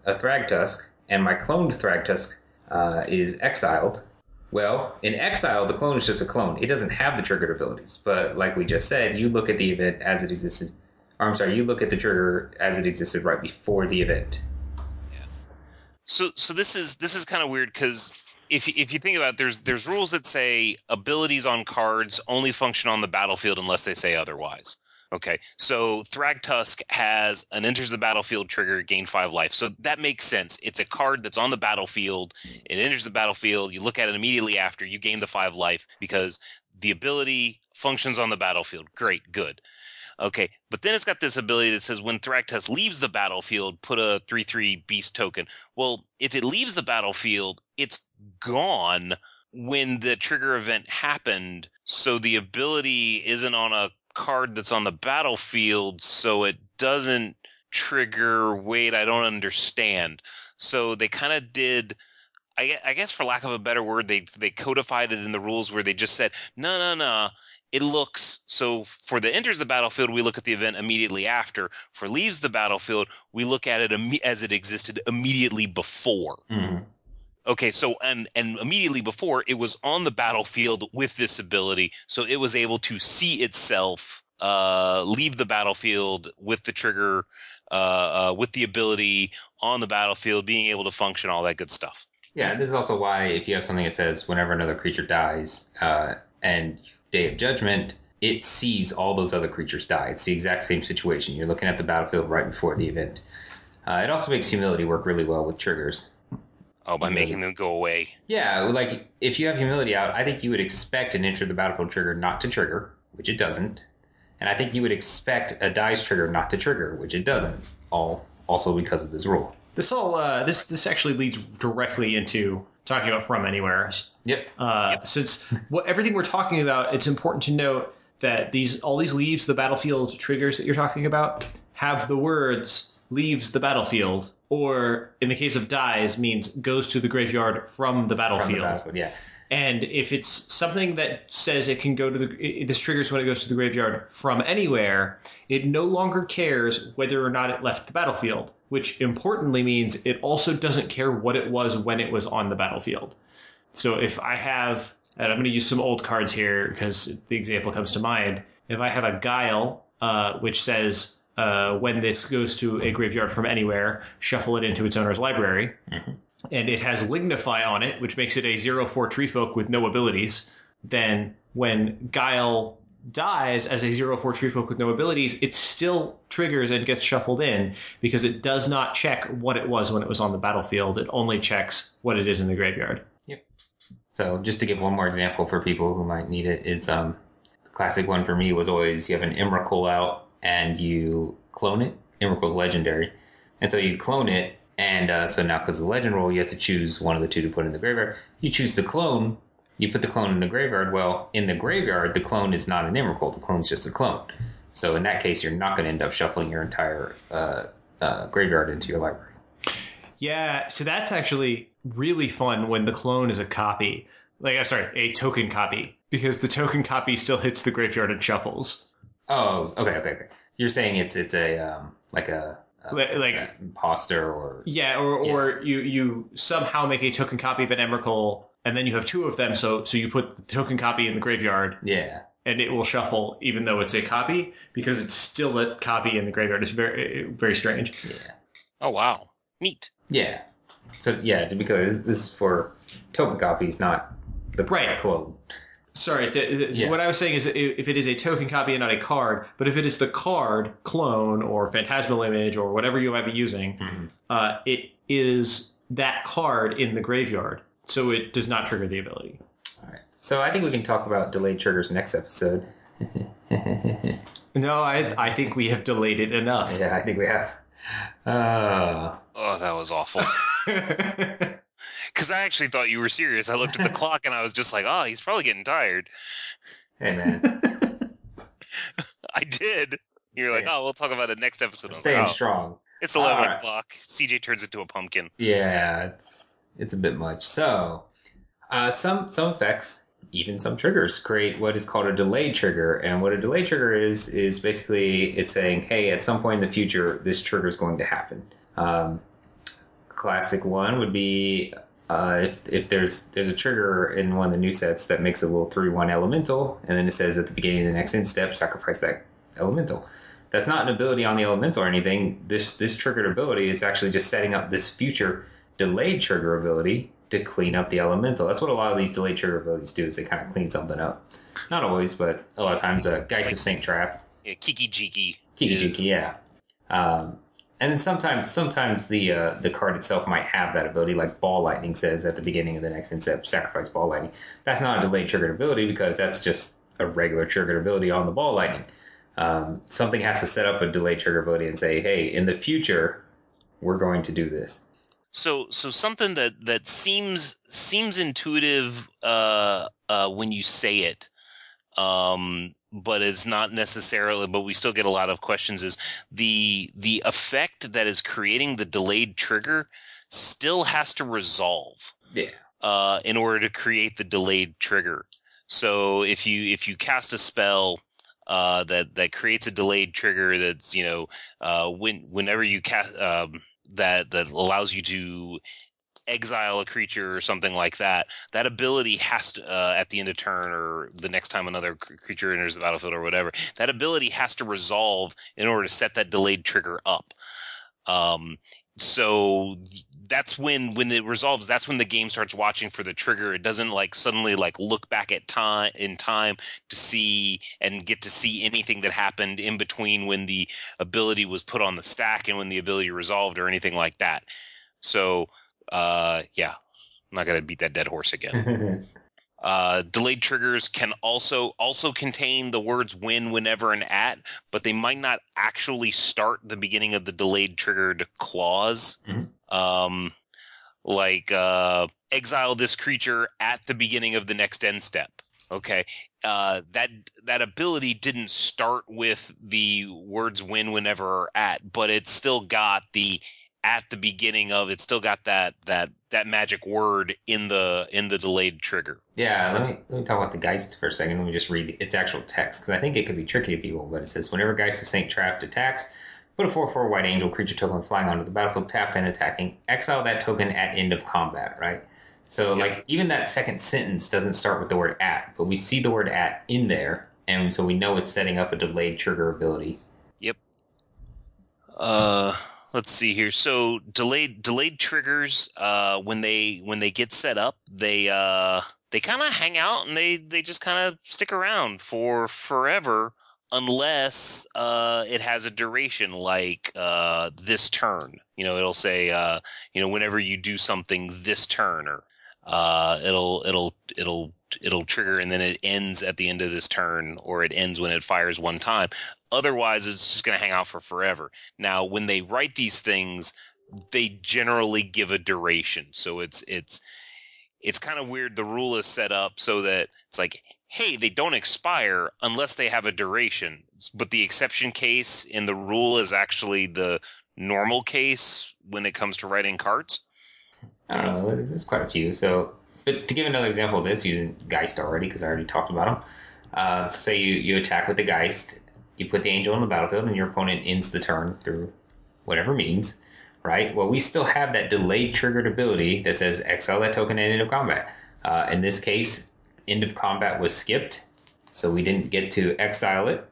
a Thragtusk, and my cloned Thragtusk uh, is exiled. Well, in exile, the clone is just a clone. It doesn't have the triggered abilities. But like we just said, you look at the event as it existed. Or I'm sorry, you look at the trigger as it existed right before the event. So so this is this is kind of weird because if if you think about it, there's there's rules that say abilities on cards only function on the battlefield unless they say otherwise. Okay, so Thragtusk has an enters the battlefield trigger, gain five life. So that makes sense. It's a card that's on the battlefield. It enters the battlefield. You look at it immediately after. You gain the five life because the ability functions on the battlefield. Great, good. Okay, but then it's got this ability that says when Thragtusk leaves the battlefield, put a 3 3 beast token. Well, if it leaves the battlefield, it's gone when the trigger event happened. So the ability isn't on a card that's on the battlefield, so it doesn't trigger. Wait, I don't understand. So they kind of did. I I guess, for lack of a better word, they they codified it in the rules where they just said, no, no, no. It looks so for the enters the battlefield, we look at the event immediately after. For leaves the battlefield, we look at it imme- as it existed immediately before. Mm-hmm. Okay, so and and immediately before it was on the battlefield with this ability, so it was able to see itself uh, leave the battlefield with the trigger, uh, uh, with the ability on the battlefield, being able to function, all that good stuff. Yeah, this is also why if you have something that says whenever another creature dies, uh, and Day of Judgment, it sees all those other creatures die. It's the exact same situation. You're looking at the battlefield right before the event. Uh, it also makes humility work really well with triggers. Oh, by making them go away. Yeah, like if you have humility out, I think you would expect an enter the battlefield trigger not to trigger, which it doesn't. And I think you would expect a dies trigger not to trigger, which it doesn't. All also because of this rule. This all uh, this this actually leads directly into talking about from anywhere. Yep. Uh, Since what everything we're talking about, it's important to note that these all these leaves the battlefield triggers that you're talking about have the words leaves the battlefield, or in the case of dies, means goes to the graveyard from the From the battlefield. battlefield, yeah. And if it's something that says it can go to the, it, this triggers when it goes to the graveyard from anywhere, it no longer cares whether or not it left the battlefield, which importantly means it also doesn't care what it was when it was on the battlefield. So if I have, and I'm going to use some old cards here because the example comes to mind. If I have a Guile, uh, which says uh, when this goes to a graveyard from anywhere, shuffle it into its owner's library and it has Lignify on it, which makes it a 0 4 Treefolk with no abilities, then when Guile dies as a 0 4 Treefolk with no abilities, it still triggers and gets shuffled in because it does not check what it was when it was on the battlefield. It only checks what it is in the graveyard. Yep. So just to give one more example for people who might need it, it's um the classic one for me was always you have an Emrakul out and you clone it. Emrakul's legendary. And so you clone it And uh, so now, because the legend roll, you have to choose one of the two to put in the graveyard. You choose the clone. You put the clone in the graveyard. Well, in the graveyard, the clone is not an Emrakul. The clone's just a clone. So in that case, you're not going to end up shuffling your entire uh, uh, graveyard into your library. Yeah, so that's actually really fun when the clone is a copy. Like, I'm sorry, a token copy, because the token copy still hits the graveyard and shuffles. Oh, okay, okay, okay. You're saying it's it's a um, like a, Li- like- a imposter or Yeah, or or you you somehow make a token copy of an Emrakul, and then you have two of them. So so you put the token copy in the graveyard, yeah. and it will shuffle even though it's a copy because it's still a copy in the graveyard. It's very very strange. Yeah. Oh wow, neat. Yeah. So yeah, because this is for token copies, not the Right. clone. Sorry, th- Yeah. what I was saying is if it is a token copy and not a card, but if it is the card clone or phantasmal image or whatever you might be using, Mhm. uh, it is that card in the graveyard, so it does not trigger the ability. All right. So I think we can talk about delayed triggers next episode. No, I I think we have delayed it enough. yeah, I think we have. Uh, Oh, that was awful. Because I actually thought you were serious. I looked at the clock and I was just like, oh, he's probably getting tired. hey man, I did. You're like, oh, we'll talk about it next episode. I was like, staying oh, strong. It's 11 All right. o'clock. CJ turns into a pumpkin. Yeah, it's it's a bit much. So, uh, some some effects, even some triggers, create what is called a delayed trigger. And what a delayed trigger is is basically it's saying, hey, at some point in the future, this trigger is going to happen. Um, classic one would be uh, if if there's there's a trigger in one of the new sets that makes a little three one elemental, and then it says at the beginning of the next end step, sacrifice that elemental. That's not an ability on the elemental or anything. This this triggered ability is actually just setting up this future delayed trigger ability to clean up the elemental. That's what a lot of these delayed trigger abilities do is they kind of clean something up. Not always, but a lot of times. Uh, Geist of Saint Traft, Yeah, Kiki Jiki. Kiki Jiki, yeah. Um, and then sometimes, sometimes the uh, the card itself might have that ability, like Ball Lightning says at the beginning of the next end step, sacrifice Ball Lightning. That's not a delayed triggered ability because that's just a regular triggered ability on the Ball Lightning. Um, something has to set up a delayed trigger ability and say, hey, in the future, we're going to do this. So, so something that that seems seems intuitive uh, uh, when you say it, um, but it's not necessarily. But we still get a lot of questions. Is the the effect that is creating the delayed trigger still has to resolve? Yeah. uh, in order to create the delayed trigger. So if you if you cast a spell uh, that that creates a delayed trigger, that's you know uh, when whenever you cast um, that that allows you to exile a creature or something like that, that ability has to uh, at the end of turn or the next time another creature enters the battlefield or whatever, that ability has to resolve in order to set that delayed trigger up. Um, so that's when when it resolves that's when the game starts watching for the trigger. It doesn't like suddenly like look back at time in time to see and get to see anything that happened in between when the ability was put on the stack and when the ability resolved or anything like that. So uh yeah i'm not gonna beat that dead horse again uh, delayed triggers can also also contain the words when, whenever, and at, but they might not actually start the beginning of the delayed triggered clause. Mhm. Um, like uh, exile this creature at the beginning of the next end step. Okay, uh, that that ability didn't start with the words when, whenever, or at, but it still got the at the beginning of it. Still got that that that magic word in the in the delayed trigger. Yeah, let me let me talk about the Geist for a second. Let me just read its actual text because I think it could be tricky to people. But it says, whenever Geist of Saint Traft attacks, put a four-four white angel creature token flying onto the battlefield, tapped and attacking. Exile that token at end of combat. Right. So like even that second sentence doesn't start with the word at, but we see the word at in there, and so we know it's setting up a delayed trigger ability. Yep. Uh, let's see here. So delayed delayed triggers. Uh, when they when they get set up, they uh they kind of hang out and they they just kind of stick around for forever unless uh it has a duration like uh this turn. You know, it'll say uh you know whenever you do something this turn or uh it'll it'll it'll it'll trigger and then it ends at the end of this turn or it ends when it fires one time otherwise it's just going to hang out for forever now when they write these things they generally give a duration. So it's it's it's kind of weird. The rule is set up so that it's like, hey, they don't expire unless they have a duration. But the exception case in the rule is actually the normal case when it comes to writing cards. I don't know. There's, quite a few. So, but to give another example of this, using Geist already, because I already talked about them. Uh, say you, you attack with the Geist, you put the Angel on the battlefield, and your opponent ends the turn through whatever means, right? Well, we still have that delayed triggered ability that says exile that token at end of combat. Uh, in this case, end of combat was skipped, so we didn't get to exile it.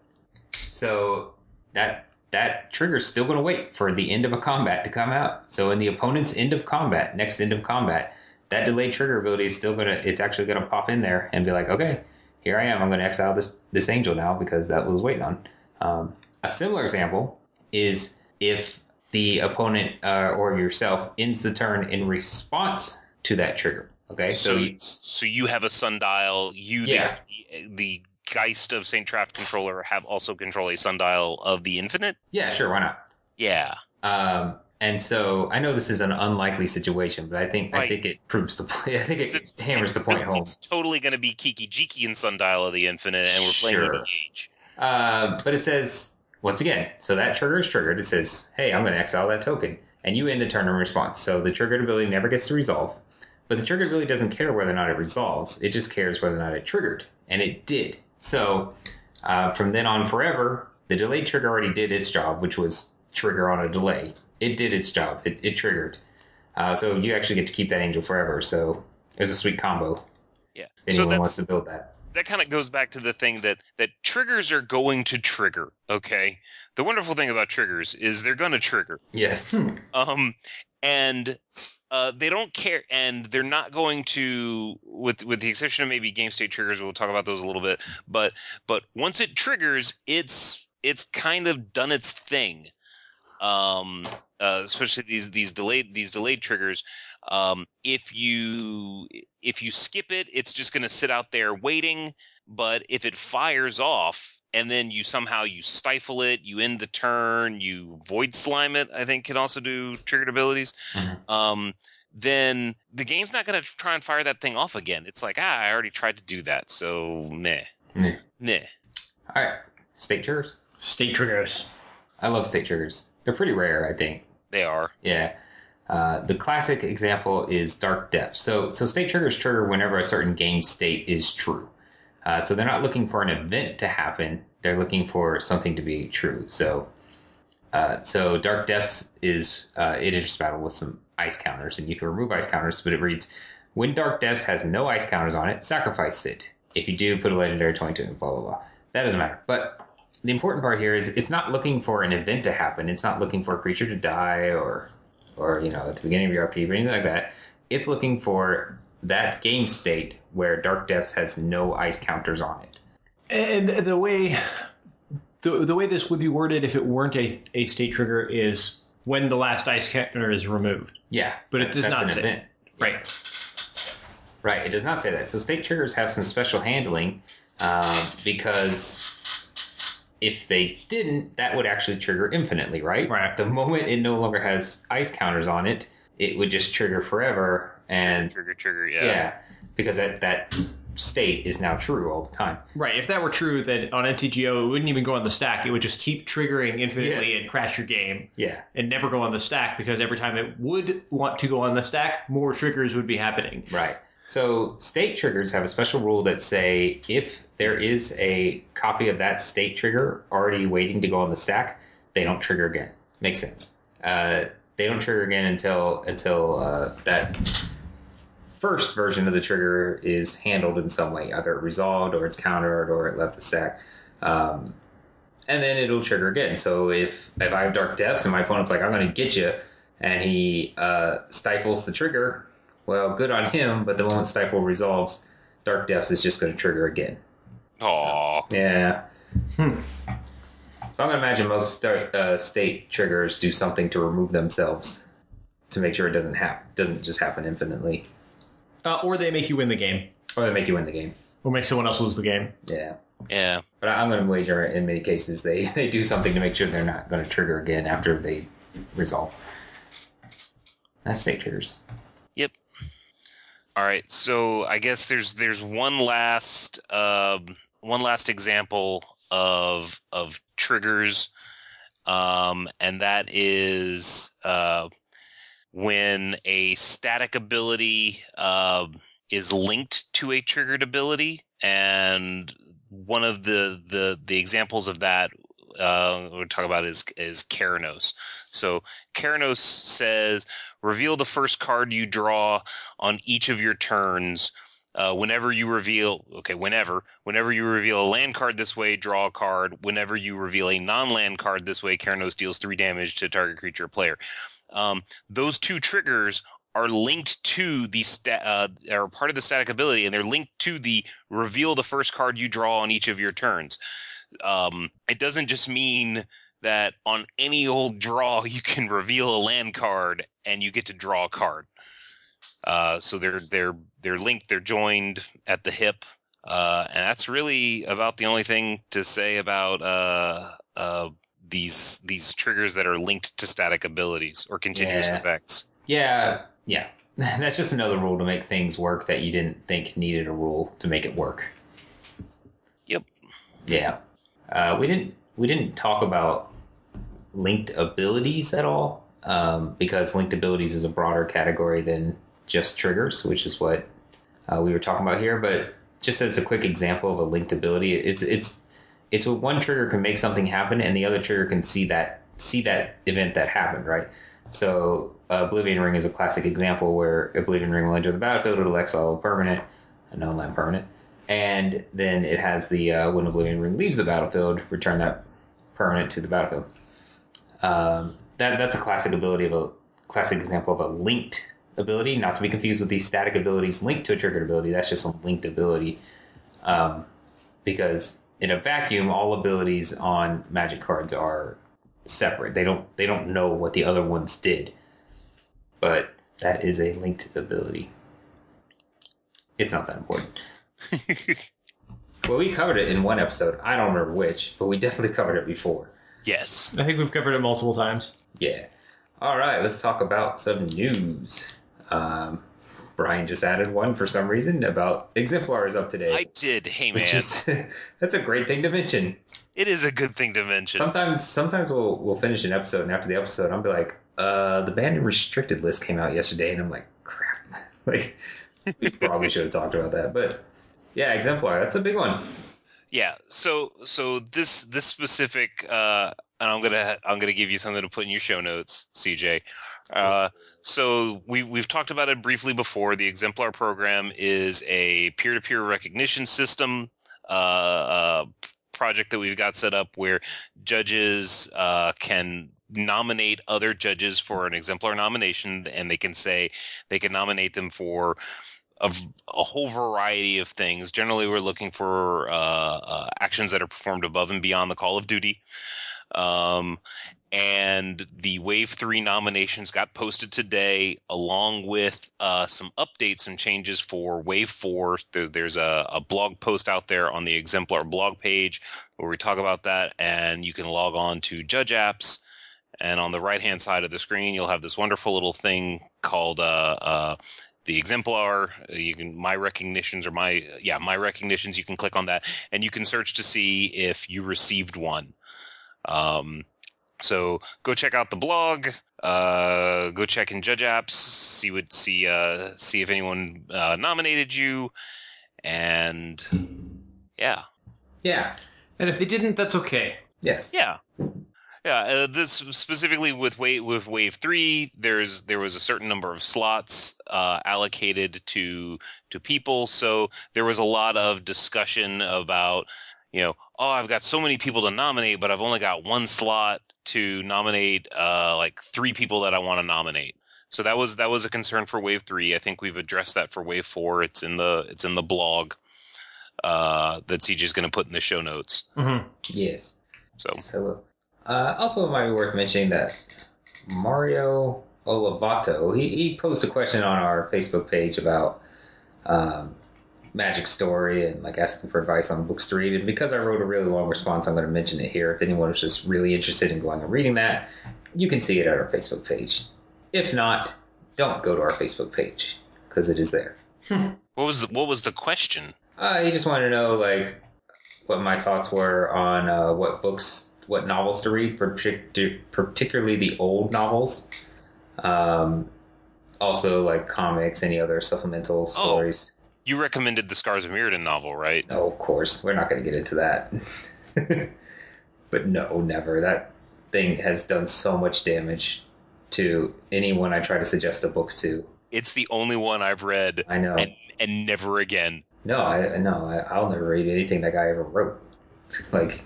So that that trigger's still going to wait for the end of a combat to come out. So in the opponent's end of combat, next end of combat, that delayed trigger ability is still going to, it's actually going to pop in there and be like, okay, here I am. I'm going to exile this, this angel now because that was waiting on. Um, a similar example is if the opponent uh, or yourself ends the turn in response to that trigger. Okay. So So, you, so you have a sundial. You Yeah. the, the Geist of Saint Traft controller have also control a sundial of the Infinite. yeah, sure. Why not? Yeah. Um, and so I know this is an unlikely situation, but I think I think it proves the point. I think it It's- hammers the point home. It's totally going to be Kiki Jiki and Sundial of the Infinite, and we're playing Sure. with Age. Uh, but it says once again, so that trigger is triggered. It says, "Hey, I'm going to exile that token," and you end the turn in response. So the triggered ability never gets to resolve, but the triggered ability doesn't care whether or not it resolves. It just cares whether or not it triggered, and it did. So uh, from then on forever, the delayed trigger already did its job, which was trigger on a delay. It did its job. It, it triggered. Uh, so you actually get to keep that angel forever. So it was a sweet combo. Yeah. If So anyone that's wants to build that. that kind of goes back to the thing that that triggers are going to trigger. Okay. The wonderful thing about triggers is they're going to trigger. Yes. Um, and uh, they don't care, and they're not going to, with with the exception of maybe game state triggers. We'll talk about those a little bit, but but once it triggers, it's it's kind of done its thing. Um, uh, especially these these delayed these delayed triggers. Um, if you if you skip it, it's just going to sit out there waiting. But if it fires off and then you somehow you stifle it, you end the turn, you Voidslime it. I think can also do triggered abilities. Mhm. Um, then the game's not going to try and fire that thing off again. It's like ah, I already tried to do that, so meh, Meh. meh. All right. State triggers. State triggers. I love state triggers. They're pretty rare, I think. They are. Yeah. Uh, the classic example is Dark Depths. So, so state triggers trigger whenever a certain game state is true. Uh, so they're not looking for an event to happen. They're looking for something to be true. So, uh, so Dark Depths is uh, it is just battle with some ice counters, and you can remove ice counters. But it reads, when Dark Depths has no ice counters on it, sacrifice it. If you do, put a legendary twenty-two. Blah blah blah. That doesn't matter. But the important part here is it's not looking for an event to happen. It's not looking for a creature to die or or you know at the beginning of your upkeep or anything like that. It's looking for that game state where Dark Depths has no ice counters on it. And the way the the way this would be worded if it weren't a, a state trigger is when the last ice counter is removed. Yeah, But it does not say- event. Right. Right, it does not say that. So state triggers have some special handling um, because if they didn't, that would actually trigger infinitely, right? Right. The moment it no longer has ice counters on it, it would just trigger forever, and trigger, trigger, yeah, yeah. because that that state is now true all the time. Right. If that were true, that on MTGO it wouldn't even go on the stack. It would just keep triggering infinitely Yes. and crash your game Yeah, and never go on the stack because every time it would want to go on the stack, more triggers would be happening. right. So state triggers have a special rule that say if there is a copy of that state trigger already waiting to go on the stack, they don't trigger again. Makes sense. Uh, they don't trigger again until until uh, that first version of the trigger is handled in some way, either resolved or it's countered or it left the stack. Um, and then it'll trigger again. So if if I have dark depths and my opponent's like, I'm going to get you, and he uh, stifles the trigger, well, good on him. But the moment stifle resolves, dark depths is just going to trigger again. Aw. Yeah. Hmm. So I'm gonna imagine most start, uh, state triggers do something to remove themselves to make sure it doesn't happen. Doesn't just happen infinitely, Uh, or they make you win the game, or they make you win the game. or make someone else lose the game. Yeah. Yeah. But I'm gonna wager in many cases they they do something to make sure they're not gonna trigger again after they resolve. That's state triggers. All right, so I guess there's there's one last um, one last example of of triggers, um, and that is uh, when a static ability uh, is linked to a triggered ability, and one of the the the examples of that uh, we'll talk about is is Keranos. So Keranos says reveal the first card you draw on each of your turns. Uh, whenever you reveal, okay, whenever, whenever you reveal a land card this way, draw a card. Whenever you reveal a non-land card this way, Keranos deals three damage to target creature or player. Um, those two triggers are linked to the sta- uh, are part of the static ability, and they're linked to the reveal the first card you draw on each of your turns. Um, it doesn't just mean that on any old draw you can reveal a land card and you get to draw a card. Uh, so they're they're they're linked, they're joined at the hip, uh, and that's really about the only thing to say about uh, uh, these these triggers that are linked to static abilities or continuous Yeah. effects. Yeah, yeah. That's just another rule to make things work that you didn't think needed a rule to make it work. Yep. Yeah. Uh, we didn't we didn't talk about linked abilities at all um, because linked abilities is a broader category than just triggers, which is what uh, we were talking about here. But just as a quick example of a linked ability, it's it's it's when one trigger can make something happen and the other trigger can see that see that event that happened, right? So uh, Oblivion Ring is a classic example where Oblivion Ring will enter the battlefield, it'll exile a permanent, a non-land permanent, and then it has the uh, when Oblivion Ring leaves the battlefield, return that permanent to the battlefield. Um, that that's a classic ability of a classic example of a linked ability, not to be confused with these static abilities linked to a triggered ability. That's just a linked ability, um, because in a vacuum, all abilities on Magic cards are separate. They don't they don't know what the other ones did, but that is a linked ability. It's not that important. Well, we covered it in one episode. I don't remember which, but we definitely covered it before. yes. I think we've covered it multiple times. Yeah. All right, let's talk about some news. Um, Brian just added one for some reason about exemplars up today, I did. Hey man, is that's a great thing to mention. it is a good thing to mention. Sometimes, sometimes we'll we'll finish an episode, and after the episode, I'll be like, uh, the banned and restricted list came out yesterday, and I'm like, crap, like we probably should have talked about that, but yeah, exemplar, that's a big one. Yeah. So so this this specific uh and I'm gonna I'm gonna give you something to put in your show notes, CJ. Uh so we we've talked about it briefly before. The exemplar program is a peer to peer recognition system uh, uh project that we've got set up where judges uh can nominate other judges for an exemplar nomination and they can say they can nominate them for of a whole variety of things. Generally, we're looking for uh, uh, actions that are performed above and beyond the call of duty. Um, and the Wave 3 nominations got posted today, along with uh, some updates and changes for Wave 4. There, there's a, a blog post out there on the Exemplar blog page where we talk about that, and you can log on to Judge Apps. And on the right hand side of the screen, you'll have this wonderful little thing called uh, uh, the exemplar you can my recognitions or my yeah my recognitions you can click on that and you can search to see if you received one um, so go check out the blog uh, go check in judge apps see what see uh, see if anyone uh, nominated you and yeah Yeah. And if they didn't, that's okay. Yes. yeah yeah uh, this specifically with wave with wave 3 there's there was a certain number of slots uh, allocated to to people so there was a lot of discussion about you know oh i've got so many people to nominate but i've only got one slot to nominate uh, like three people that i want to nominate so that was that was a concern for wave 3 i think we've addressed that for wave 4 it's in the it's in the blog uh, that CJ's going to put in the show notes. Mm-hmm. Yes. So So, uh, also it might be worth mentioning that Mario Olivato, he, he posed a question on our Facebook page about um, Magic Story and like asking for advice on books to read. And because I wrote a really long response, I'm going to mention it here. If anyone is just really interested in going and reading that, you can see it at our Facebook page. If not, don't go to our Facebook page because it is there. What was the, what was the question? Uh, he just wanted to know like what my thoughts were on uh, what books, what novels to read, particularly the old novels. Um, also, like comics, any other supplemental stories. You recommended the Scars of Mirrodin novel, right? Oh, of course, we're not going to get into that. but no, never. That thing has done so much damage to anyone I try to suggest a book to. It's the only one I've read, I know. and, and never again. No, I no, I, I'll never read anything that guy ever wrote. Like,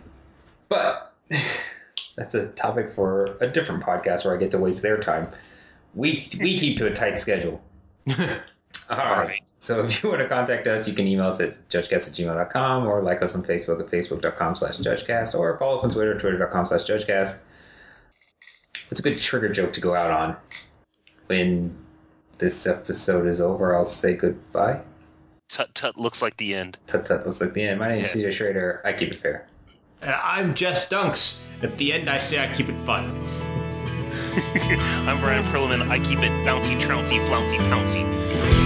but that's a topic for a different podcast where I get to waste their time. We we keep to a tight schedule. All right. right. So if you want to contact us, you can email us at judgecast at gmail.com or like us on Facebook at facebook.com slash judgecast or follow us on Twitter, at twitter.com slash judgecast. What's a good trigger joke to go out on? When this episode is over, I'll say goodbye. Tut tut looks like the end. Tut tut looks like the end. My name is Yeah. CJ Schrader. I keep it fair. And I'm Jess Dunks. At the end, I say I keep it fun. I'm Bryan Prillaman. I keep it bouncy, trouncy, flouncy, pouncy.